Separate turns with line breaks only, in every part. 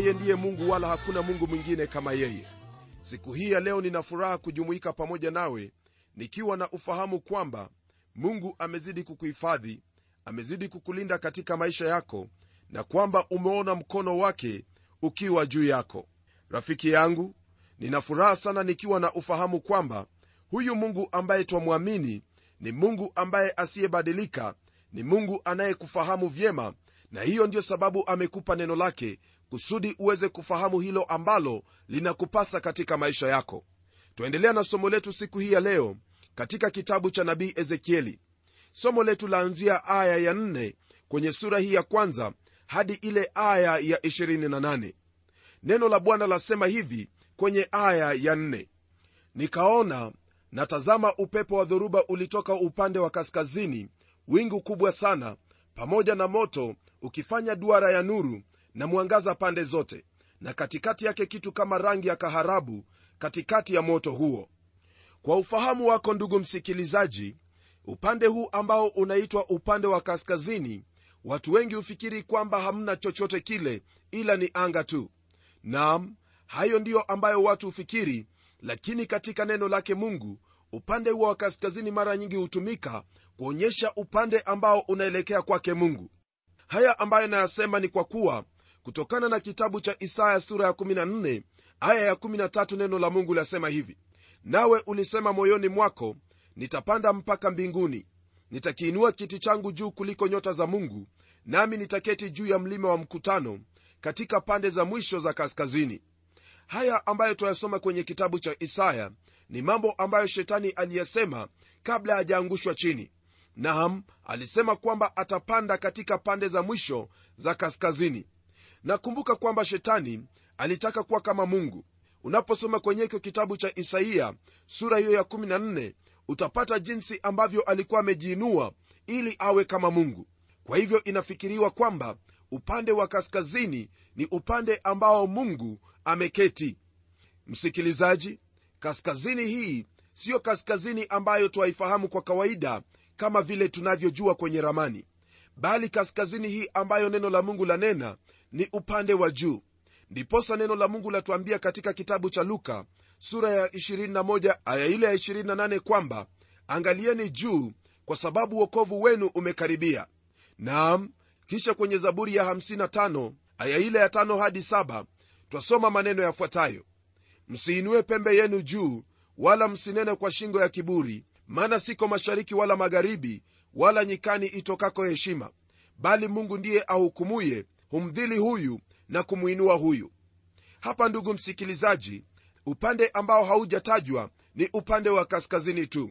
yeye ndiye mungu wala hakuna mungu mwingine kama yeye. Siku hii ya leo nina furaha kujumuika pamoja nawe nikiwa na ufahamu kwamba mungu amezidi kukuhifadhi amezidi kukulinda katika maisha yako na kwamba umeona mkono wake ukiwa juu yako. Rafiki yangu nina furaha sana nikiwa na ufahamu kwamba huyu mungu ambaye twamwamini ni mungu ambaye asiyebadilika ni mungu anayekufahamu vyema na hiyo ndiyo sababu amekupa neno lake kusudi uweze kufahamu hilo ambalo linakupasa katika maisha yako. Twaendelea na somo letu siku hii ya leo katika kitabu cha nabii ezekieli. Somo letu laanzia aya ya 4 kwenye sura hii ya kwanza hadi ile aya ya 28 neno la bwana lasema hivi kwenye aya ya 4 nikaona natazama upepo wa dhoruba ulitoka upande wa kaskazini wingu kubwa sana pamoja na moto ukifanya duara ya nuru na mwangaza pande zote na katikati yake kitu kama rangi ya kaharabu katikati ya moto huo. Kwa ufahamu wako ndugu msikilizaji upande huu ambao unaitwa upande wa kaskazini watu wengi hufikiri kwamba hamna chochote kile ila ni anga tu. Nam hayo ndiyo ambayo watu hufikiri lakini katika neno lake mungu upande huo wa kaskazini mara nyingi hutumika kuonyesha upande ambao unaelekea kwake mungu. Haya ambayo nayasema ni kwa kuwa kutokana na kitabu cha isaya sura ya 14 aya ya 13 neno la mungu lasema hivi nawe ulisema moyoni mwako nitapanda mpaka mbinguni nitakiinua kiti changu juu kuliko nyota za mungu nami nitaketi juu ya mlima wa mkutano katika pande za mwisho za kaskazini. Haya ambayo twayasoma kwenye kitabu cha isaya ni mambo ambayo shetani aliyesema kabla hajaangushwa chini. Naam alisema kwamba atapanda katika pande za mwisho za kaskazini nakumbuka kwamba shetani alitaka kuwa kama mungu. Unaposoma kwenye hiko kitabu cha isaia sura hiyo ya 14 utapata jinsi ambavyo alikuwa amejiinua ili awe kama mungu. Kwa hivyo inafikiriwa kwamba upande wa kaskazini ni upande ambao mungu ameketi. Msikilizaji kaskazini hii siyo kaskazini ambayo twaifahamu kwa kawaida kama vile tunavyojua kwenye ramani bali kaskazini hii ambayo neno la mungu lanena ni upande wa juu. Ndiposa neno la mungu latuambia katika kitabu cha luka sura ya 21 aya ile ya 28 kwamba angalieni juu kwa sababu uokovu wenu umekaribia. Naam kisha kwenye zaburi ya 55 aya ile ya 5 hadi 7 twasoma maneno yafuatayo. Msiinue pembe yenu juu wala msinene kwa shingo ya kiburi maana siko mashariki wala magharibi wala nyikani itokako heshima bali mungu ndiye ahukumuye humdhili huyu na kumwinua huyu. Hapa ndugu msikilizaji upande ambao haujatajwa ni upande wa kaskazini tu.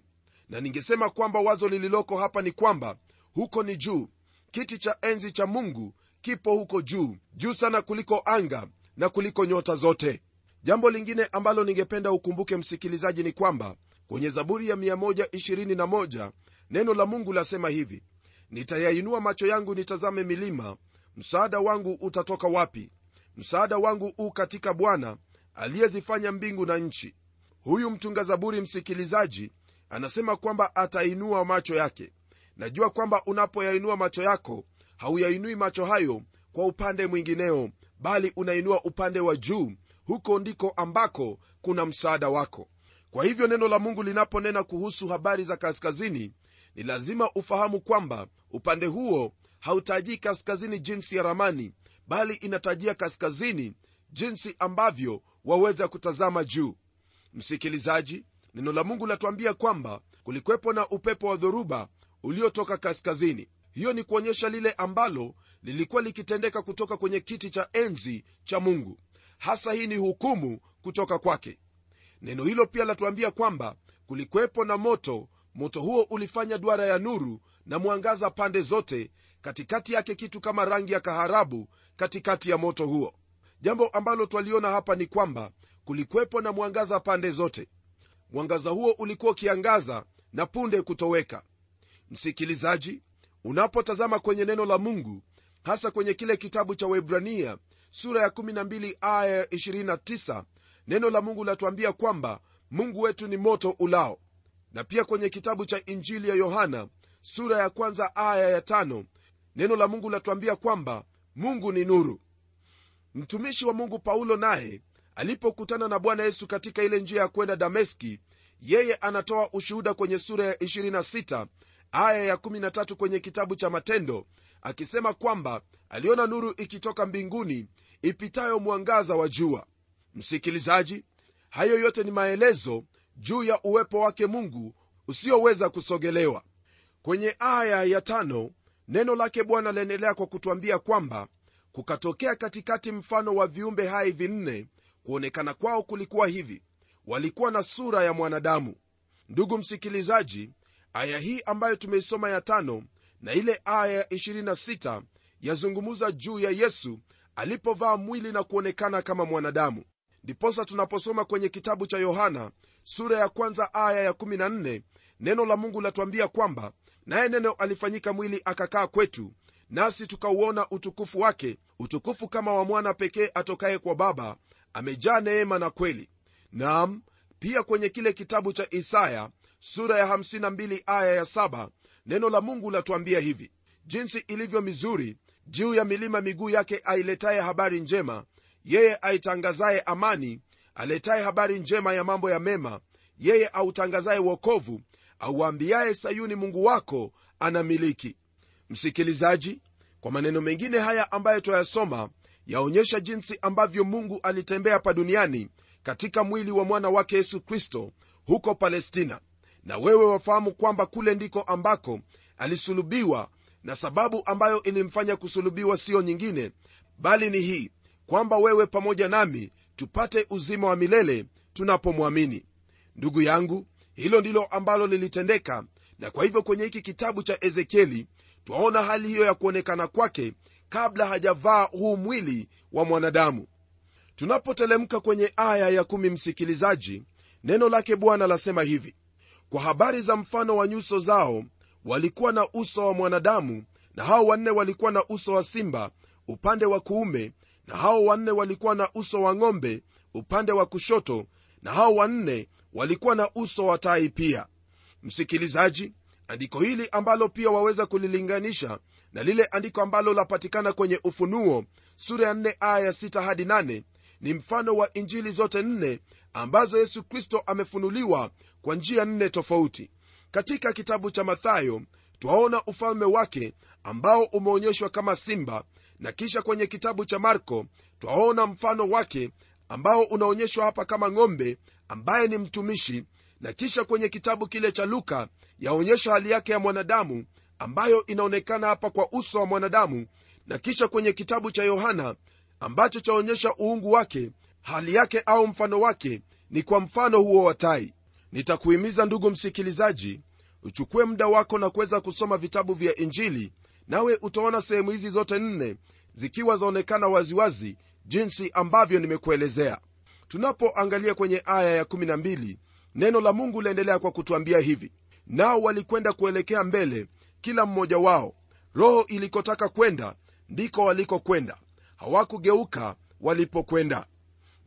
Na ningesema kwamba wazo lililoko hapa ni kwamba huko ni juu. Kiti cha enzi cha mungu kipo huko juu juu sana kuliko anga na kuliko nyota zote. Jambo lingine ambalo ningependa ukumbuke msikilizaji ni kwamba kwenye zaburi ya 121 neno la mungu lasema hivi nitayainua macho yangu nitazame milima msaada wangu utatoka wapi? Msaada wangu u katika bwana aliyezifanya mbingu na nchi. Huyu mtunga zaburi msikilizaji anasema kwamba atainua macho yake. Najua kwamba unapoyainua macho yako hauyainui macho hayo kwa upande mwingineo bali unainua upande wa juu. Huko ndiko ambako kuna msaada wako. Kwa hivyo neno la mungu linaponena kuhusu habari za kaskazini ni lazima ufahamu kwamba upande huo hautajii kaskazini jinsi ya ramani bali inatajia kaskazini jinsi ambavyo waweza kutazama juu. Msikilizaji neno la mungu latuambia kwamba kulikwepo na upepo wa dhoruba uliotoka kaskazini. Hiyo ni kuonyesha lile ambalo lilikuwa likitendeka kutoka kwenye kiti cha enzi cha mungu. Hasa hii ni hukumu kutoka kwake. Neno hilo pia latuambia kwamba kulikwepo na moto moto huo ulifanya duara ya nuru na mwangaza pande zote katikati yake kitu kama rangi ya kaharabu katikati ya moto huo. Jambo ambalo twaliona hapa ni kwamba kulikwepo na mwangaza pande zote. Mwangaza huo ulikuwa ukiangaza na punde kutoweka. Msikilizaji unapotazama kwenye neno la mungu hasa kwenye kile kitabu cha webrania sura ya 12 aya 29 neno la mungu latuambia kwamba mungu wetu ni moto ulao. Na pia kwenye kitabu cha injili ya yohana sura ya kwanza aya ya tano neno la mungu latuambia kwamba mungu ni nuru. Mtumishi wa mungu paulo naye alipokutana na bwana yesu katika ile njia ya kwenda dameski yeye anatoa ushuhuda kwenye sura ya 26 aya ya 13 kwenye kitabu cha matendo akisema kwamba aliona nuru ikitoka mbinguni ipitayo mwangaza wa jua. Msikilizaji hayo yote ni maelezo juu ya uwepo wake mungu usioweza kusogelewa. Kwenye aya ya tano neno lake bwana laendelea kwa kutwambia kwamba kukatokea katikati mfano wa viumbe hai vinne kuonekana kwao kulikuwa hivi. Walikuwa na sura ya mwanadamu. Ndugu msikilizaji aya hii ambayo tumeisoma ya tano na ile aya ya 26 yazungumza juu ya yesu alipovaa mwili na kuonekana kama mwanadamu. Ndiposa tunaposoma kwenye kitabu cha yohana sura ya kwanza aya ya 14 neno la mungu latuambia kwamba naye neno alifanyika mwili akakaa kwetu nasi tukauona utukufu wake utukufu kama wa mwana pekee atokaye kwa baba amejaa neema na kweli. Nam pia kwenye kile kitabu cha isaya sura ya 52 aya ya 7 neno la mungu latuambia hivi. Jinsi ilivyo mizuri juu ya milima miguu yake ailetaye habari njema yeye aitangazaye amani aletaye habari njema ya mambo ya mema yeye autangazaye wokovu auambiaye sayuni mungu wako anamiliki. Msikilizaji kwa maneno mengine haya ambayo twayasoma yaonyesha jinsi ambavyo mungu alitembea hapa duniani katika mwili wa mwana wake yesu kristo huko palestina. Na wewe wafahamu kwamba kule ndiko ambako alisulubiwa na sababu ambayo ilimfanya kusulubiwa siyo nyingine bali ni hii kwamba wewe pamoja nami tupate uzima wa milele tunapomwamini. Ndugu yangu hilo ndilo ambalo lilitendeka na kwa hivyo kwenye hiki kitabu cha ezekieli twaona hali hiyo ya kuonekana kwake kabla hajavaa huu mwili wa mwanadamu. Tunapotelemka kwenye aya ya kumi msikilizaji neno lake bwana lasema hivi kwa habari za mfano wa nyuso zao walikuwa na uso wa mwanadamu na hao wanne walikuwa na uso wa simba upande wa kuume na hao wanne walikuwa na uso wa ng'ombe upande wa kushoto na hao wanne walikuwa na uso wa tai pia. Msikilizaji andiko hili ambalo pia waweza kulilinganisha na lile andiko ambalo lapatikana kwenye ufunuo sura ya 4 aya ya 6 hadi 8 ni mfano wa injili zote nne ambazo yesu kristo amefunuliwa kwa njia nne tofauti. Katika kitabu cha mathayo twaona ufalme wake ambao umeonyeshwa kama simba na kisha kwenye kitabu cha marko twaona mfano wake ambao unaonyeshwa hapa kama ng'ombe ambaye ni mtumishi na kisha kwenye kitabu kile cha luka yaonyesha hali yake ya mwanadamu ambayo inaonekana hapa kwa uso wa mwanadamu na kisha kwenye kitabu cha yohana ambacho chaonyesha uungu wake hali yake au mfano wake ni kwa mfano huo wa tai. Nitakuhimiza ndugu msikilizaji uchukue muda wako na kuweza kusoma vitabu vya injili nawe utaona sehemu hizi zote nne zikiwa zaonekana waziwazi jinsi ambavyo nimekuelezea. Tunapoangalia kwenye aya ya12 neno la mungu laendelea kwa kutwambia hivi. Nao walikwenda kuelekea mbele kila mmoja wao. Roho ilikotaka kwenda ndiko walikokwenda. Hawakugeuka walipokwenda.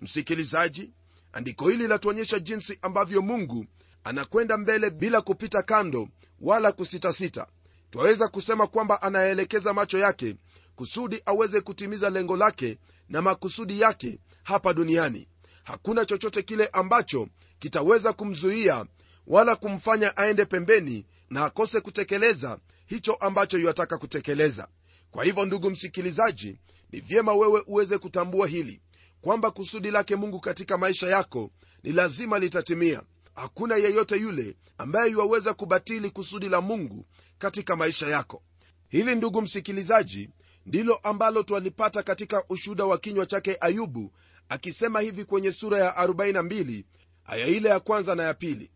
Msikilizaji andiko hili latuonyesha jinsi ambavyo mungu anakwenda mbele bila kupita kando wala kusitasita. Twaweza kusema kwamba anaelekeza macho yake kusudi aweze kutimiza lengo lake na makusudi yake hapa duniani. Hakuna chochote kile ambacho kitaweza kumzuia wala kumfanya aende pembeni na akose kutekeleza hicho ambacho yuataka kutekeleza. Kwa hivyo ndugu msikilizaji ni vyema wewe uweze kutambua hili kwamba kusudi lake mungu katika maisha yako ni lazima litatimia. Hakuna yeyote yule ambaye yuwaweza kubatili kusudi la mungu katika maisha yako. Hili ndugu msikilizaji ndilo ambalo twalipata katika ushuda wa kinywa chake ayubu akisema hivi kwenye sura ya 42 aya ile ya kwanza na ya pili.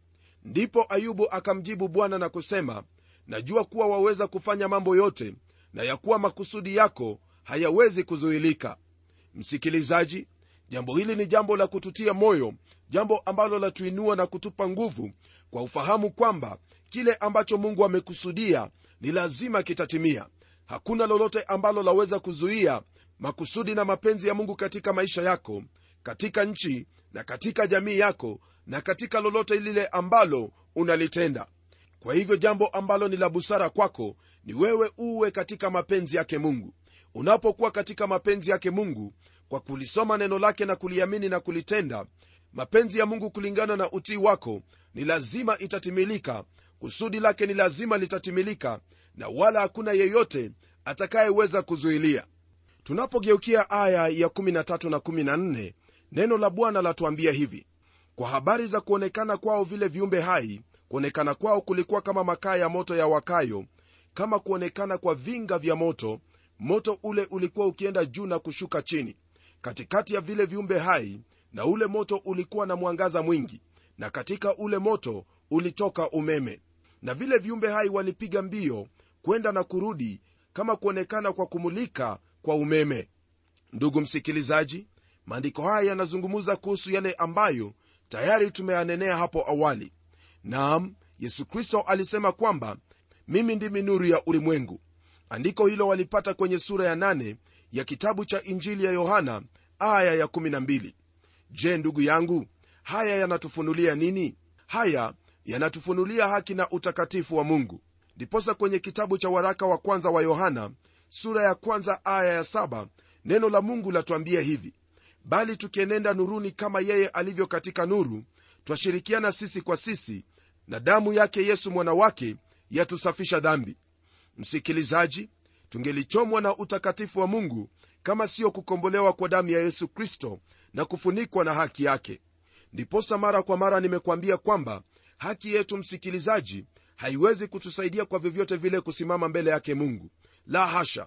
Ndipo ayubu akamjibu bwana na kusema najua kuwa waweza kufanya mambo yote na ya kuwa makusudi yako hayawezi kuzuilika. Msikilizaji jambo hili ni jambo la kututia moyo jambo ambalo latuinua na kutupa nguvu kwa ufahamu kwamba kile ambacho mungu amekusudia ni lazima kitatimia hakuna lolote ambalo laweza kuzuia makusudi na mapenzi ya mungu katika maisha yako katika nchi na katika jamii yako na katika lolote lile ambalo unalitenda. Kwa hivyo jambo ambalo ni la busara kwako ni wewe uwe katika mapenzi yake mungu. Unapokuwa katika mapenzi yake mungu kwa kulisoma neno lake na kuliamini na kulitenda mapenzi ya mungu kulingana na utii wako ni lazima itatimilika kusudi lake ni lazima litatimilika na wala hakuna yeyote atakayeweza kuzuilia. Tunapogeukia aya ya 13 na 14 neno la bwana latuambia hivi. Kwa habari za kuonekana kwao vile viumbe hai kuonekana kwao kulikuwa kama makaa ya moto ya wakayo kama kuonekana kwa vinga vya moto moto ule ulikuwa ukienda juu na kushuka chini. Katikati ya vile viumbe hai na ule moto ulikuwa na mwangaza mwingi na katika ule moto ulitoka umeme. Na vile viumbe hai walipiga mbio kwenda na kurudi kama kuonekana kwa kumulika kwa umeme. Ndugu msikilizaji maandiko haya yanazungumza kuhusu yale ambayo tayari tumeyanenea hapo awali. Naam yesu kristo alisema kwamba mimi ndimi nuru ya ulimwengu. Andiko hilo walipata kwenye sura ya 8 ya kitabu cha injili ya yohana aya ya 12 je ndugu yangu haya yanatufunulia nini? Haya yanatufunulia haki na utakatifu wa mungu ndiposa kwenye kitabu cha waraka wa kwanza wa yohana sura ya kwanza aya ya saba neno la mungu latuambia hivi bali tukienenda nuruni kama yeye alivyo katika nuru twashirikiana sisi kwa sisi na damu yake yesu mwanawake yatusafisha dhambi. Msikilizaji tungelichomwa na utakatifu wa mungu kama siyo kukombolewa kwa damu ya yesu kristo na kufunikwa na haki yake. Ndiposa mara kwa mara nimekwambia kwamba haki yetu msikilizaji haiwezi kutusaidia kwa vyovyote vile kusimama mbele yake mungu. La hasha!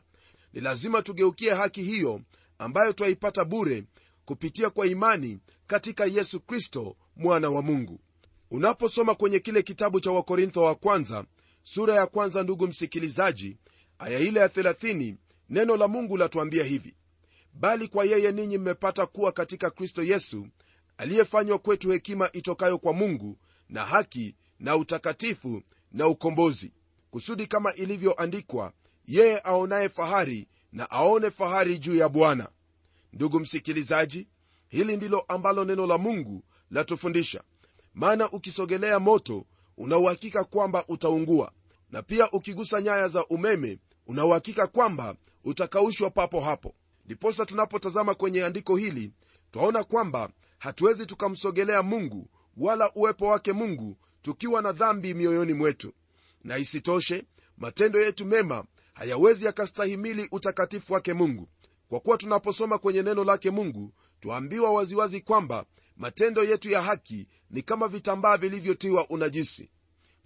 Ni lazima tugeukie haki hiyo ambayo twaipata bure kupitia kwa imani katika yesu kristo mwana wa mungu. Unaposoma kwenye kile kitabu cha wakorintho wa kwanza sura ya kwanza ndugu msikilizaji aya ile ya 30 neno la mungu latuambia hivi bali kwa yeye ninyi mmepata kuwa katika kristo yesu aliyefanywa kwetu hekima itokayo kwa mungu na haki na utakatifu na ukombozi kusudi kama ilivyoandikwa yeye aonaye fahari na aone fahari juu ya bwana. Ndugu msikilizaji hili ndilo ambalo neno la mungu latufundisha. Maana ukisogelea moto unauhakika kwamba utaungua na pia ukigusa nyaya za umeme unauhakika kwamba utakaushwa papo hapo. Ndiposa tunapotazama kwenye andiko hili twaona kwamba hatuwezi tukamsogelea mungu wala uwepo wake mungu tukiwa na dhambi mioyoni mwetu. Na isitoshe matendo yetu mema hayawezi yakastahimili utakatifu wake mungu. Kwa kuwa tunaposoma kwenye neno lake mungu twaambiwa waziwazi kwamba matendo yetu ya haki ni kama vitambaa vilivyotiwa unajisi.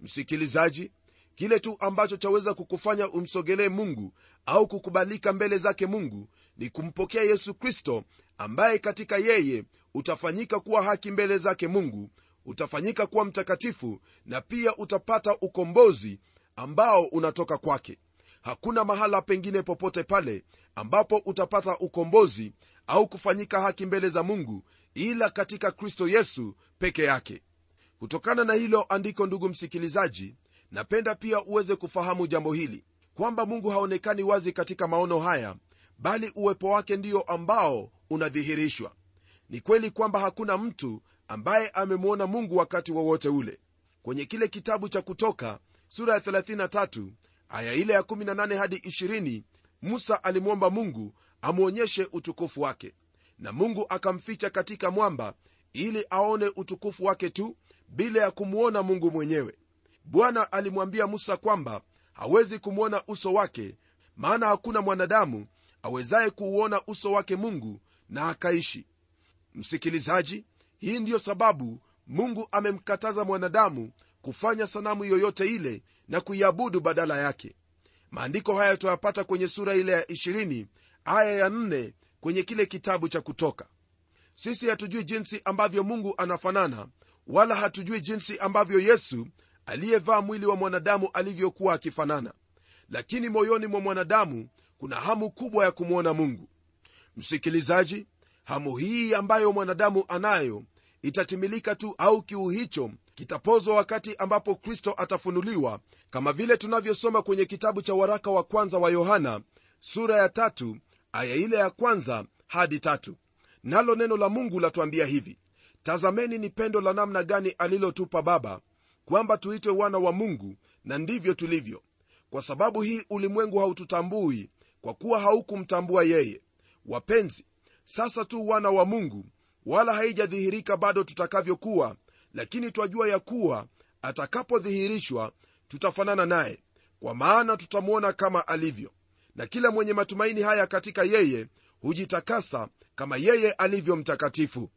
Msikilizaji kile tu ambacho chaweza kukufanya umsogelee mungu au kukubalika mbele zake mungu ni kumpokea yesu kristo ambaye katika yeye utafanyika kuwa haki mbele zake mungu utafanyika kuwa mtakatifu na pia utapata ukombozi ambao unatoka kwake. Hakuna mahala pengine popote pale ambapo utapata ukombozi au kufanyika haki mbele za mungu ila katika kristo yesu peke yake. Kutokana na hilo andiko ndugu msikilizaji napenda pia uweze kufahamu jambo hili kwamba mungu haonekani wazi katika maono haya bali uwepo wake ndio ambao unadhihirishwa. Ni kweli kwamba hakuna mtu ambaye amemwona mungu wakati wowote wa ule. Kwenye kile kitabu cha kutoka sura ya 33 aya ile ya 18 hadi 20 musa alimwomba mungu amwonyeshe utukufu wake. Na mungu akamficha katika mwamba ili aone utukufu wake tu bila ya kumwona mungu mwenyewe. Bwana alimwambia musa kwamba hawezi kumwona uso wake maana hakuna mwanadamu awezaye kuuona uso wake mungu na akaishi. Msikilizaji hii ndiyo sababu mungu amemkataza mwanadamu kufanya sanamu yoyote ile na kuiabudu badala yake. Maandiko haya tuyapata kwenye sura ile ya 20 aya ya 4 kwenye kile kitabu cha kutoka. Sisi hatujui jinsi ambavyo mungu anafanana wala hatujui jinsi ambavyo yesu aliyevaa mwili wa mwanadamu alivyokuwa akifanana. Lakini moyoni mwa mwanadamu kuna hamu kubwa ya kumwona mungu. Msikilizaji hamu hii ambayo mwanadamu anayo itatimilika tu au kiu hicho kitapozwa wakati ambapo kristo atafunuliwa kama vile tunavyosoma kwenye kitabu cha waraka wa kwanza wa yohana sura ya tatu aya ile ya kwanza hadi tatu. Nalo neno la mungu latuambia hivi tazameni ni pendo la namna gani alilotupa baba kwamba tuitwe wana wa mungu na ndivyo tulivyo. Kwa sababu hii ulimwengu haututambui kwa kuwa haukumtambua yeye. Wapenzi sasa tu wana wa mungu wala haijadhihirika bado tutakavyokuwa lakini twajua ya kuwa atakapodhihirishwa tutafanana naye kwa maana tutamwona kama alivyo. Na kila mwenye matumaini haya katika yeye hujitakasa kama yeye alivyo mtakatifu.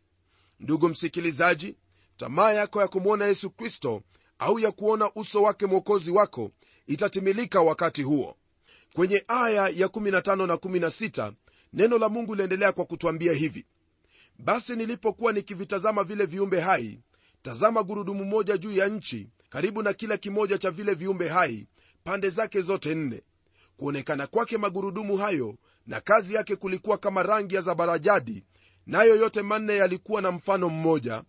Ndugu msikilizaji tamaa yako ya kumwona yesu kristo au ya kuona uso wake mwokozi wako itatimilika wakati huo. Kwenye aya ya 15 na 16 neno la mungu liendelea kwa kutwambia hivi basi nilipokuwa nikivitazama vile viumbe hai tazama gurudumu moja juu ya nchi karibu na kila kimoja cha vile viumbe hai pande zake zote nne. Kuonekana kwake magurudumu hayo na kazi yake kulikuwa kama rangi ya zabarajadi nayo yote manne yalikuwa na mfano mmoja.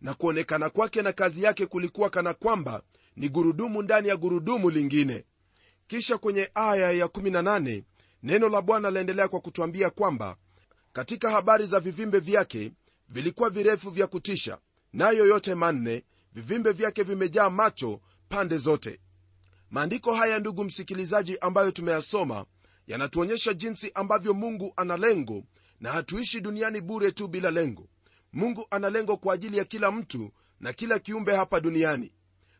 Na kuonekana kwake na kazi yake kulikuwa kana kwamba ni gurudumu ndani ya gurudumu lingine. Kisha kwenye aya ya 18 neno la bwana laendelea kwa kutwambia kwamba katika habari za vivimbe vyake vilikuwa virefu vya kutisha nayo yote manne vivimbe vyake vimejaa macho pande zote. Maandiko haya ndugu msikilizaji ambayo tumeyasoma yanatuonyesha jinsi ambavyo mungu ana lengo na hatuishi duniani bure tu bila lengo. Mungu ana lengo kwa ajili ya kila mtu na kila kiumbe hapa duniani.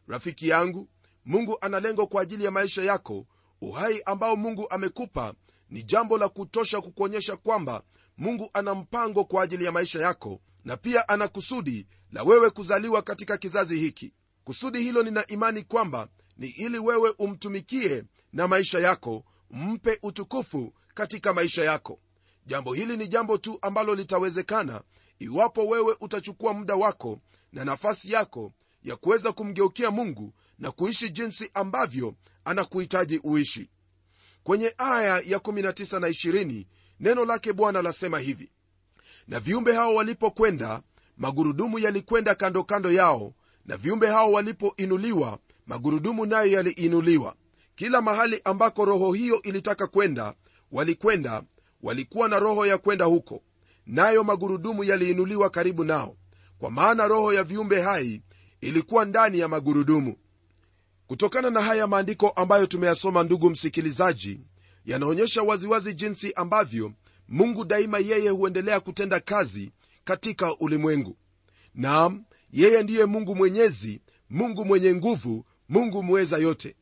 Rafiki yangu mungu ana lengo kwa ajili ya maisha yako. Uhai ambao mungu amekupa ni jambo la kutosha kukuonyesha kwamba mungu ana mpango kwa ajili ya maisha yako na pia ana kusudi la wewe kuzaliwa katika kizazi hiki. Kusudi hilo nina imani kwamba ni ili wewe umtumikie na maisha yako mpe utukufu katika maisha yako. Jambo hili ni jambo tu ambalo litawezekana iwapo wewe utachukua muda wako na nafasi yako ya kuweza kumgeukia mungu na kuishi jinsi ambavyo anakuhitaji uishi. Kwenye aya ya 19 na 20 neno lake bwana lasema hivi na viumbe hao walipokwenda magurudumu yalikwenda kando kando yao na viumbe hao walipoinuliwa magurudumu nayo yaliinuliwa. Kila mahali ambako roho hiyo ilitaka kwenda walikwenda walikuwa na roho ya kwenda huko nayo magurudumu yaliinuliwa karibu nao kwa maana roho ya viumbe hai ilikuwa ndani ya magurudumu. Kutokana na haya maandiko ambayo tumeyasoma ndugu msikilizaji yanaonyesha waziwazi jinsi ambavyo mungu daima yeye huendelea kutenda kazi katika ulimwengu. Naam yeye ndiye mungu mwenyezi mungu mwenye nguvu mungu mweza yote.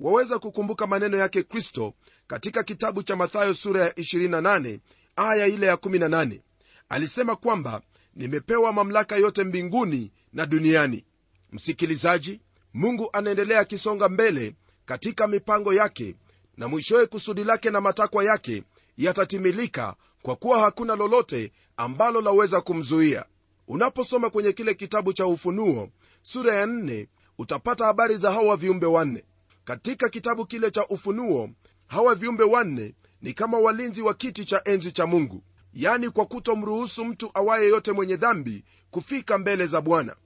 Waweza kukumbuka maneno yake kristo katika kitabu cha mathayo sura ya 28 aya ile ya 18 alisema kwamba nimepewa mamlaka yote mbinguni na duniani. Msikilizaji mungu anaendelea akisonga mbele katika mipango yake na mwishowe kusudi lake na matakwa yake yatatimilika kwa kuwa hakuna lolote ambalo laweza kumzuia. Unaposoma kwenye kile kitabu cha ufunuo sura ya nne utapata habari za hawa viumbe wanne. Katika kitabu kile cha ufunuo hawa viumbe wanne ni kama walinzi wa kiti cha enzi cha mungu yani kwa kutomruhusu mtu awaye yote mwenye dhambi kufika mbele za bwana.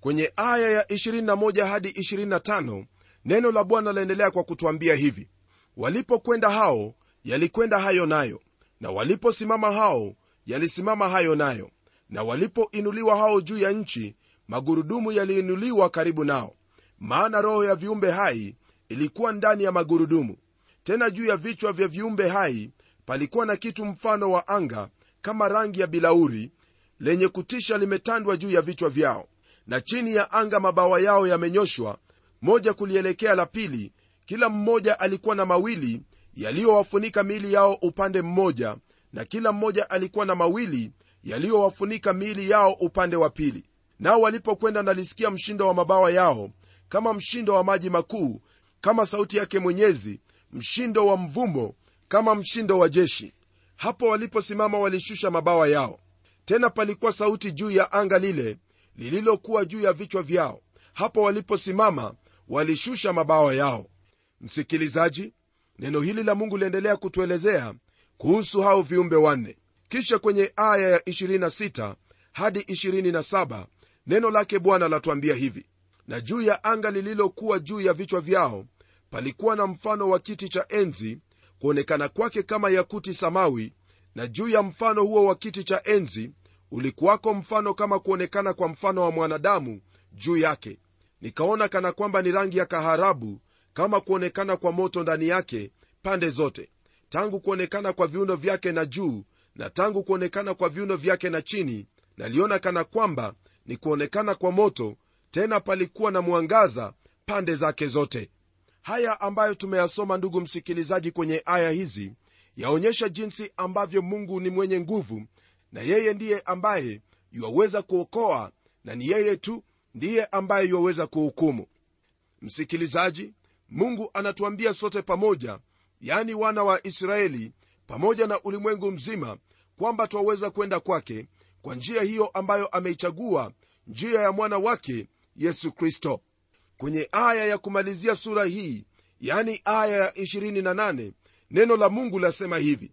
Kwenye aya ya 21 hadi 25 neno la bwana laendelea kwa kutwambia hivi walipokwenda hao yalikwenda hayo nayo. Na waliposimama hao yalisimama hayo nayo. Na walipoinuliwa hao juu ya nchi magurudumu yaliinuliwa karibu nao. Maana roho ya viumbe hai ilikuwa ndani ya magurudumu. Tena juu ya vichwa vya viumbe hai palikuwa na kitu mfano wa anga kama rangi ya bilauri lenye kutisha limetandwa juu ya vichwa vyao. Na chini ya anga mabawa yao yamenyoshwa moja kulielekea la pili kila mmoja alikuwa na mawili yaliyowafunika miili yao upande mmoja na kila mmoja alikuwa na mawili yaliyowafunika miili yao upande wa pili. Nao walipokwenda nalisikia mshindo wa mabawa yao kama mshindo wa maji makuu kama sauti yake mwenyezi mshindo wa mvumo kama mshindo wa jeshi. Hapo waliposimama walishusha mabawa yao. Tena palikuwa sauti juu ya anga lile lililokuwa juu ya vichwa vyao. Hapo waliposimama walishusha mabawa yao msikilizaji neno hili la mungu liendelea kutuelezea kuhusu hao viumbe wanne. Kisha kwenye aya ya 26 hadi 27 neno lake bwana latuambia hivi. Na juu ya anga lililokuwa juu ya vichwa vyao palikuwa na mfano wa kiti cha enzi kuonekana kwake kama yakuti samawi na juu ya mfano huo wa kiti cha enzi ulikuwako mfano kama kuonekana kwa mfano wa mwanadamu juu yake. Nikaona kana kwamba ni rangi ya kaharabu kama kuonekana kwa moto ndani yake pande zote tangu kuonekana kwa viuno vyake na juu na tangu kuonekana kwa viuno vyake na chini naliona kana kwamba ni kuonekana kwa moto tena palikuwa na mwangaza pande zake zote. Haya ambayo tumeyasoma ndugu msikilizaji kwenye aya hizi yaonyesha jinsi ambavyo mungu ni mwenye nguvu na yeye ndiye ambaye yuwaweza kuokoa na ni yeye tu ndiye ambaye yuwaweza kuhukumu. Msikilizaji mungu anatuambia sote pamoja yani wana wa israeli pamoja na ulimwengu mzima kwamba twaweza kwenda kwake kwa njia hiyo ambayo ameichagua njia ya mwana wake yesu kristo. Kwenye aya ya kumalizia sura hii yani aya ya 28 neno la mungu lasema hivi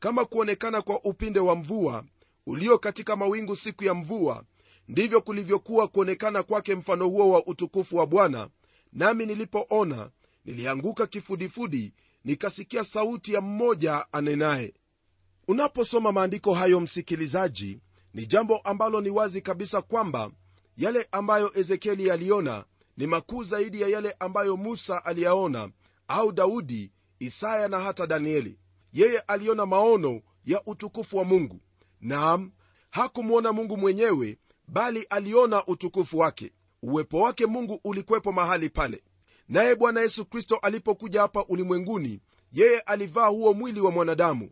kama kuonekana kwa upinde wa mvua ulio katika mawingu siku ya mvua ndivyo kulivyokuwa kuonekana kwake mfano huo wa utukufu wa bwana nami nilipoona nilianguka kifudifudi nikasikia sauti ya mmoja anenaye. Unaposoma maandiko hayo msikilizaji ni jambo ambalo ni wazi kabisa kwamba yale ambayo ezekieli aliona ni makuu zaidi ya yale ambayo musa aliyaona au daudi isaya na hata danieli. Yeye aliona maono ya utukufu wa mungu. Naam hakumwona mungu mwenyewe bali aliona utukufu wake uwepo wake mungu ulikwepo mahali pale. Naye bwana yesu kristo alipokuja hapa ulimwenguni yeye alivaa huo mwili wa mwanadamu.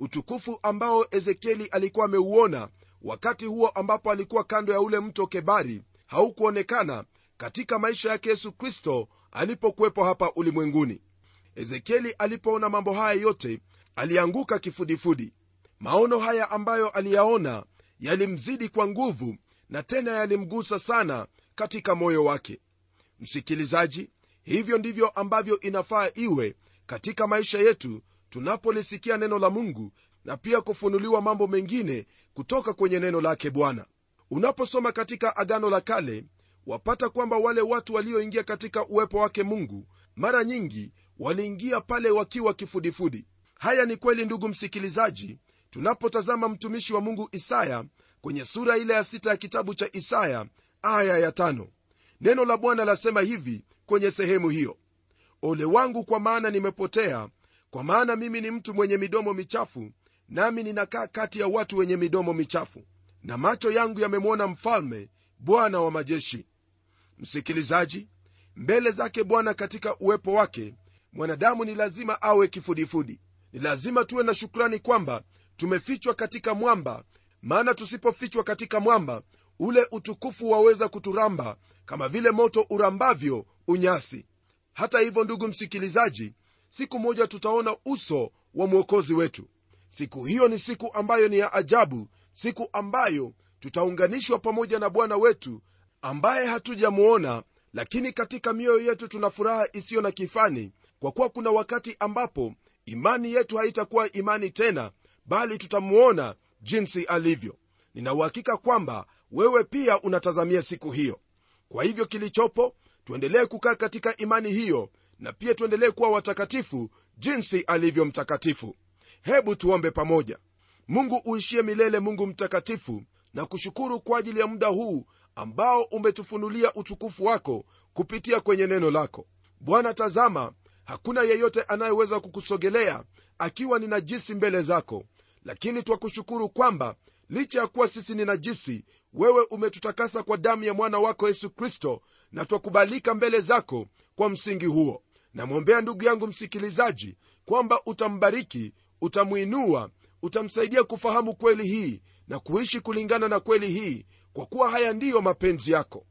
Utukufu ambao ezekieli alikuwa ameuona wakati huo ambapo alikuwa kando ya ule mto kebari haukuonekana katika maisha yake yesu kristo alipokuwepo hapa ulimwenguni. Ezekieli alipoona mambo haya yote alianguka kifudifudi. Maono haya ambayo aliyaona yalimzidi kwa nguvu na tena yalimgusa sana katika moyo wake. Msikilizaji hivyo ndivyo ambavyo inafaa iwe katika maisha yetu tunapolisikia neno la mungu na pia kufunuliwa mambo mengine kutoka kwenye neno lake bwana. Unaposoma katika agano la kale wapata kwamba wale watu walioingia katika uwepo wake mungu mara nyingi waliingia pale wakiwa kifudifudi. Haya ni kweli ndugu msikilizaji tunapotazama mtumishi wa mungu isaya kwenye sura ile ya sita ya kitabu cha isaya aya ya tano. Neno la bwana lasema hivi kwenye sehemu hiyo. Ole wangu kwa maana nimepotea kwa maana mimi ni mtu mwenye midomo michafu nami ninakaa kati ya watu wenye midomo michafu na macho yangu yamemwona mfalme bwana wa majeshi. Msikilizaji mbele zake bwana katika uwepo wake mwanadamu ni lazima awe kifudifudi. Ni lazima tuwe na shukrani kwamba tumefichwa katika mwamba maana tusipofichwa katika mwamba ule utukufu waweza kuturamba kama vile moto urambavyo unyasi. Hata hivyo ndugu msikilizaji siku moja tutaona uso wa mwokozi wetu. Siku hiyo ni siku ambayo ni ya ajabu siku ambayo tutaunganishwa pamoja na bwana wetu ambaye hatujamuona lakini katika mioyo yetu tuna furaha isiyo na kifani kwa kuwa kuna wakati ambapo imani yetu haitakuwa imani tena bali tutamuona jinsi alivyo. Ninauhakika kwamba wewe pia unatazamia siku hiyo. Kwa hivyo kilichopo tuendelee kukaa katika imani hiyo na pia tuendelee kuwa watakatifu jinsi alivyo mtakatifu. Hebu tuombe pamoja. Mungu uishie milele mungu mtakatifu na kushukuru kwa ajili ya muda huu ambao umetufunulia utukufu wako kupitia kwenye neno lako. Bwana tazama hakuna yeyote anayeweza kukusogelea akiwa ni najisi mbele zako. Lakini twakushukuru kwamba licha ya kuwa sisi ni najisi wewe umetutakasa kwa damu ya mwana wako yesu kristo na twakubalika mbele zako kwa msingi huo. Namwombea ndugu yangu msikilizaji kwamba utambariki utamwinua utamsaidia kufahamu kweli hii na kuishi kulingana na kweli hii kwa kuwa haya ndiyo mapenzi yako.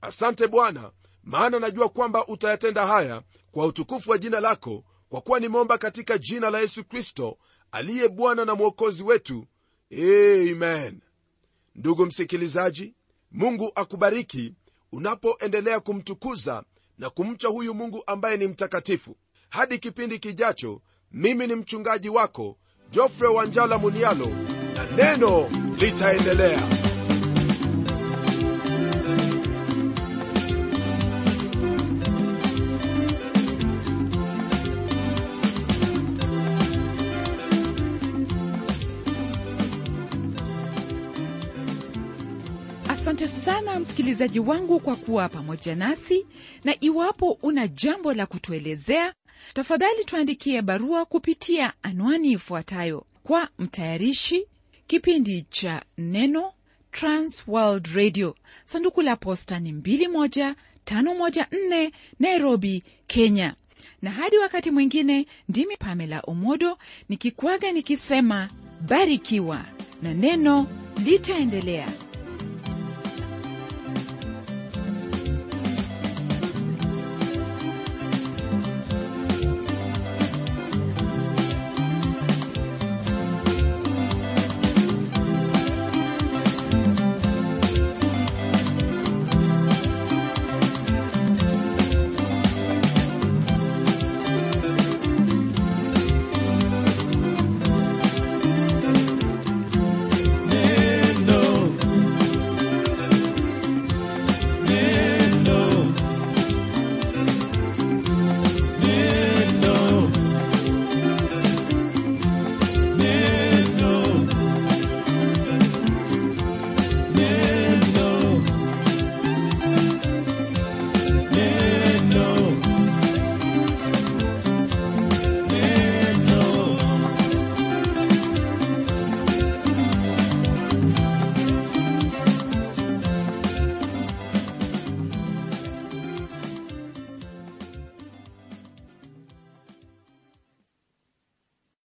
Asante bwana maana najua kwamba utayatenda haya kwa utukufu wa jina lako kwa kuwa nimeomba katika jina la yesu kristo aliye bwana na mwokozi wetu. Amen ndugu msikilizaji mungu akubariki unapoendelea kumtukuza na kumcha huyu mungu ambaye ni mtakatifu. Hadi kipindi kijacho mimi ni mchungaji wako jofre wanjala munialo na neno litaendelea
asante sana msikilizaji wangu kwa kuwa pamoja nasi. Na iwapo una jambo la kutuelezea tafadhali tuandikie barua kupitia anwani ifuatayo. Kwa mtayarishi kipindi cha neno transworld radio. Sanduku la posta ni 21514 nairobi kenya. Na hadi wakati mwingine ndimi pamela omodo nikikwaga nikisema barikiwa. Na neno litaendelea